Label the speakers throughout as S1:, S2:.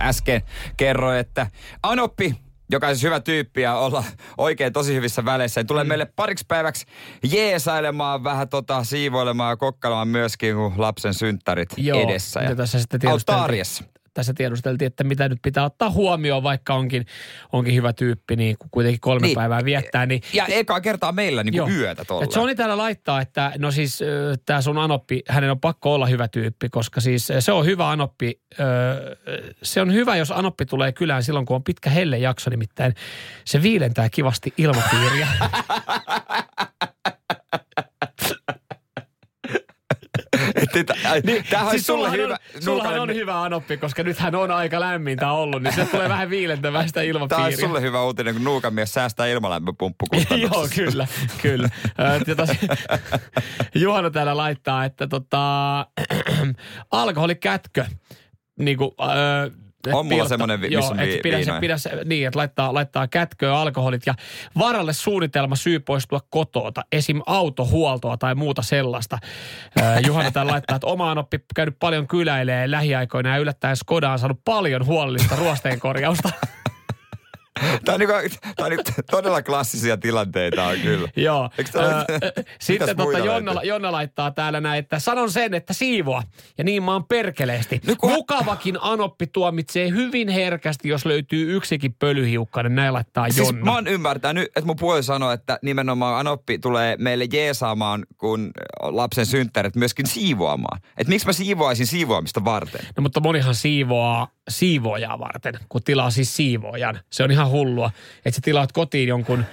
S1: Äsken kerroin, että Anoppi, joka on siis hyvä tyyppi ja olla oikein tosi hyvissä väleissä, tulee mm. meille pariksi päiväksi jeesailemaan, vähän tota, siivoilemaan ja kokkailemaan myöskin, kun lapsen synttärit edessä.
S2: mitä tässä sitten
S1: arjessa.
S2: Tässä tiedusteltiin, että mitä nyt pitää ottaa huomioon, vaikka onkin, onkin hyvä tyyppi, niin kun kuitenkin kolme
S1: Niin.
S2: päivää viettää, niin
S1: Ja ekaa kertaa meillä niin kuin yötä tuolla.
S2: Sony täällä laittaa, että no siis tämä sun Anoppi, hänen on pakko olla hyvä tyyppi, koska siis se on hyvä Anoppi. Se on hyvä, jos Anoppi tulee kylään silloin, kun on pitkä hellejakso, nimittäin se viilentää kivasti ilmapiiriä.
S1: niin, Tämähän sulle
S2: sullahan
S1: hyvä.
S2: On, sullahan on hyvä Anoppi, koska nythän on aika lämmintä ollut, niin se tulee vähän viilentämään sitä
S1: Tämä
S2: ilmapiiriä.
S1: olisi sulle hyvä uutinen, kun nuukamies säästää ilmalämpöpumppukustannuksista.
S2: Joo, kyllä, kyllä. Juhana täällä laittaa, että tota, alkoholikätkö, niin kuin,
S1: On mulla semmonen, vi- missä on vi-
S2: pidä, se, pidä se, niin, että laittaa, laittaa kätköä alkoholit ja varalle suunnitelma syy poistua kotoota, esim. autohuoltoa tai muuta sellaista. Ö, Juhana täällä laittaa, että oma on oppi käynyt paljon kyläilee lähiaikoina ja yllättäen Skoda on saanut paljon huolellista ruosteenkorjausta.
S1: Tämä on, niinku, tämä on niinku todella klassisia tilanteita on kyllä.
S2: Joo.
S1: Mitäs
S2: Sitten tota Jonna? Jonna laittaa täällä näin, että sanon sen, että siivoa. Ja niin mä oon perkeleesti.
S1: No kun-
S2: Mukavakin anoppi tuomitsee hyvin herkästi, jos löytyy yksikin pölyhiukkanen. Näin laittaa
S1: Siis
S2: Jonna.
S1: mä oon ymmärtänyt, että mun puoli sanoo, että nimenomaan Anoppi tulee meille jeesaamaan, kun lapsen synttärit myöskin siivoamaan. Että miksi mä siivoaisin siivoamista varten?
S2: No mutta monihan siivoaa siivoojaa varten, kun tilaa siis siivoojan. Se on ihan hullua, että sä tilaat kotiin jonkun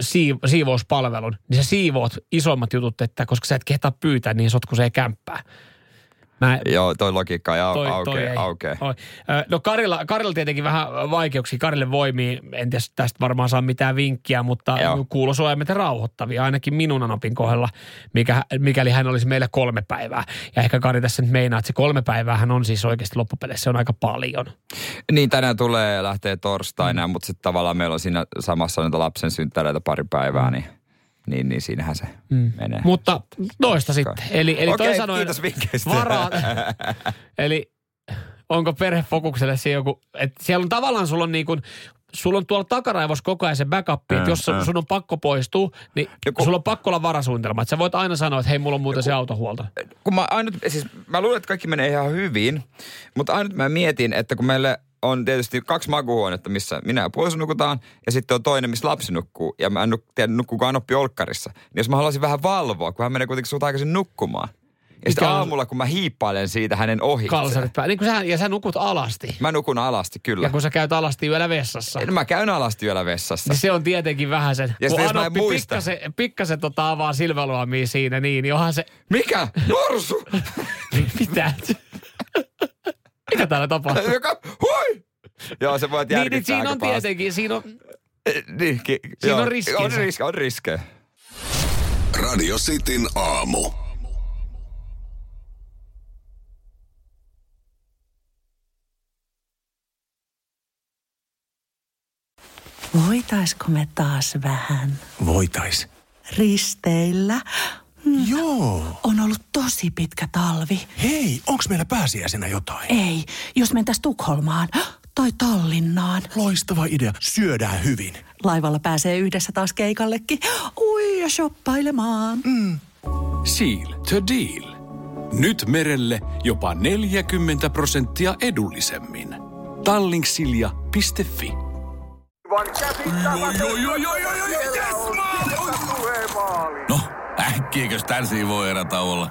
S2: siiv- siivouspalvelun, niin sä siivoot isommat jutut, että koska sä et kehtaa pyytää, niin sotkusee kämppää. Mä,
S1: Joo, toi logiikka au-
S2: Toi- toi
S1: aukee,
S2: ei.
S1: aukee.
S2: Oi. Ö, No Karilla, Karilla tietenkin vähän vaikeuksia. Karille voimii, en tiedä tästä varmaan saa mitään vinkkiä, mutta kuulosuojaimet rauhoittavia, ainakin minun anopin kohdalla, mikä, mikäli hän olisi meillä kolme päivää. Ja ehkä Kari tässä nyt meinaa, että se kolme päivää hän on siis oikeasti loppupeleissä, se on aika paljon.
S1: Niin tänään tulee lähtee torstaina, mm. mutta sitten tavallaan meillä on siinä samassa niitä lapsen synttäreitä pari päivää, niin, niin, niin siinähän se mm. menee.
S2: Mutta toista sitten. Eli, eli
S1: Okei,
S2: sanoen
S1: kiitos vinkkeistä.
S2: Varaa, eli onko perhefokukselle se joku, että siellä on tavallaan sulla on niin kuin, sulla on tuolla takaraivossa koko ajan se backup, että
S1: Äh,
S2: jos
S1: äh.
S2: sun on pakko poistua, niin
S1: kun-
S2: sulla on pakko olla varasuunnitelma. Että sä voit aina sanoa, että hei, mulla on muuten se autohuolto.
S1: kun mä ainut, siis mä luulen, että kaikki menee ihan hyvin, mutta ainut mä mietin, että kun meille on tietysti kaksi makuuhuonetta, missä minä ja puoliso nukutaan, ja sitten on toinen, missä lapsi nukkuu, ja mä en nuk- tiedä, nukkuuko Anoppi olkkarissa. Niin jos mä haluaisin vähän valvoa, kun hän menee kuitenkin suht aikaisin nukkumaan. Ja sitten aamulla, kun mä hiippailen siitä hänen ohi.
S2: Kalsarit päällä. Niin ja sä nukut alasti.
S1: Mä nukun alasti, kyllä.
S2: Ja kun sä käyt alasti yöllä vessassa.
S1: No mä käyn alasti yöllä vessassa.
S2: Niin se on tietenkin vähän sen.
S1: Ja
S2: kun
S1: mä en
S2: Anoppi
S1: muista.
S2: pikkasen, pikkasen tota avaa silmäluomia siinä, niin, niin onhan se...
S1: Mikä? Norsu!
S2: Mitä? Mikä täällä tapahtuu?
S1: Joka! Joo, se voi
S2: Niin,
S1: järkyttää
S2: niin siinä
S1: aika
S2: on
S1: pahasti.
S2: tietenkin, siinä on,
S1: Niin, ki-
S2: Siinä
S1: joo.
S2: on riskinsä.
S1: On, riske, on riskejä.
S3: Radio Cityn aamu.
S4: Voitaisko me taas vähän
S5: Voitais.
S4: risteillä?
S5: Joo.
S4: On ollut tosi pitkä talvi.
S5: Hei, onks meillä pääsiäisenä jotain?
S4: Ei, jos mentäis Tukholmaan tai Tallinnaan.
S5: Loistava idea. Syödään hyvin.
S4: Laivalla pääsee yhdessä taas keikallekin. Ui ja shoppailemaan.
S6: Seal to deal. Nyt merelle jopa 40 prosenttia edullisemmin. Tallingsilja.fi
S7: No, äkkiäkös tän voi erätauolla?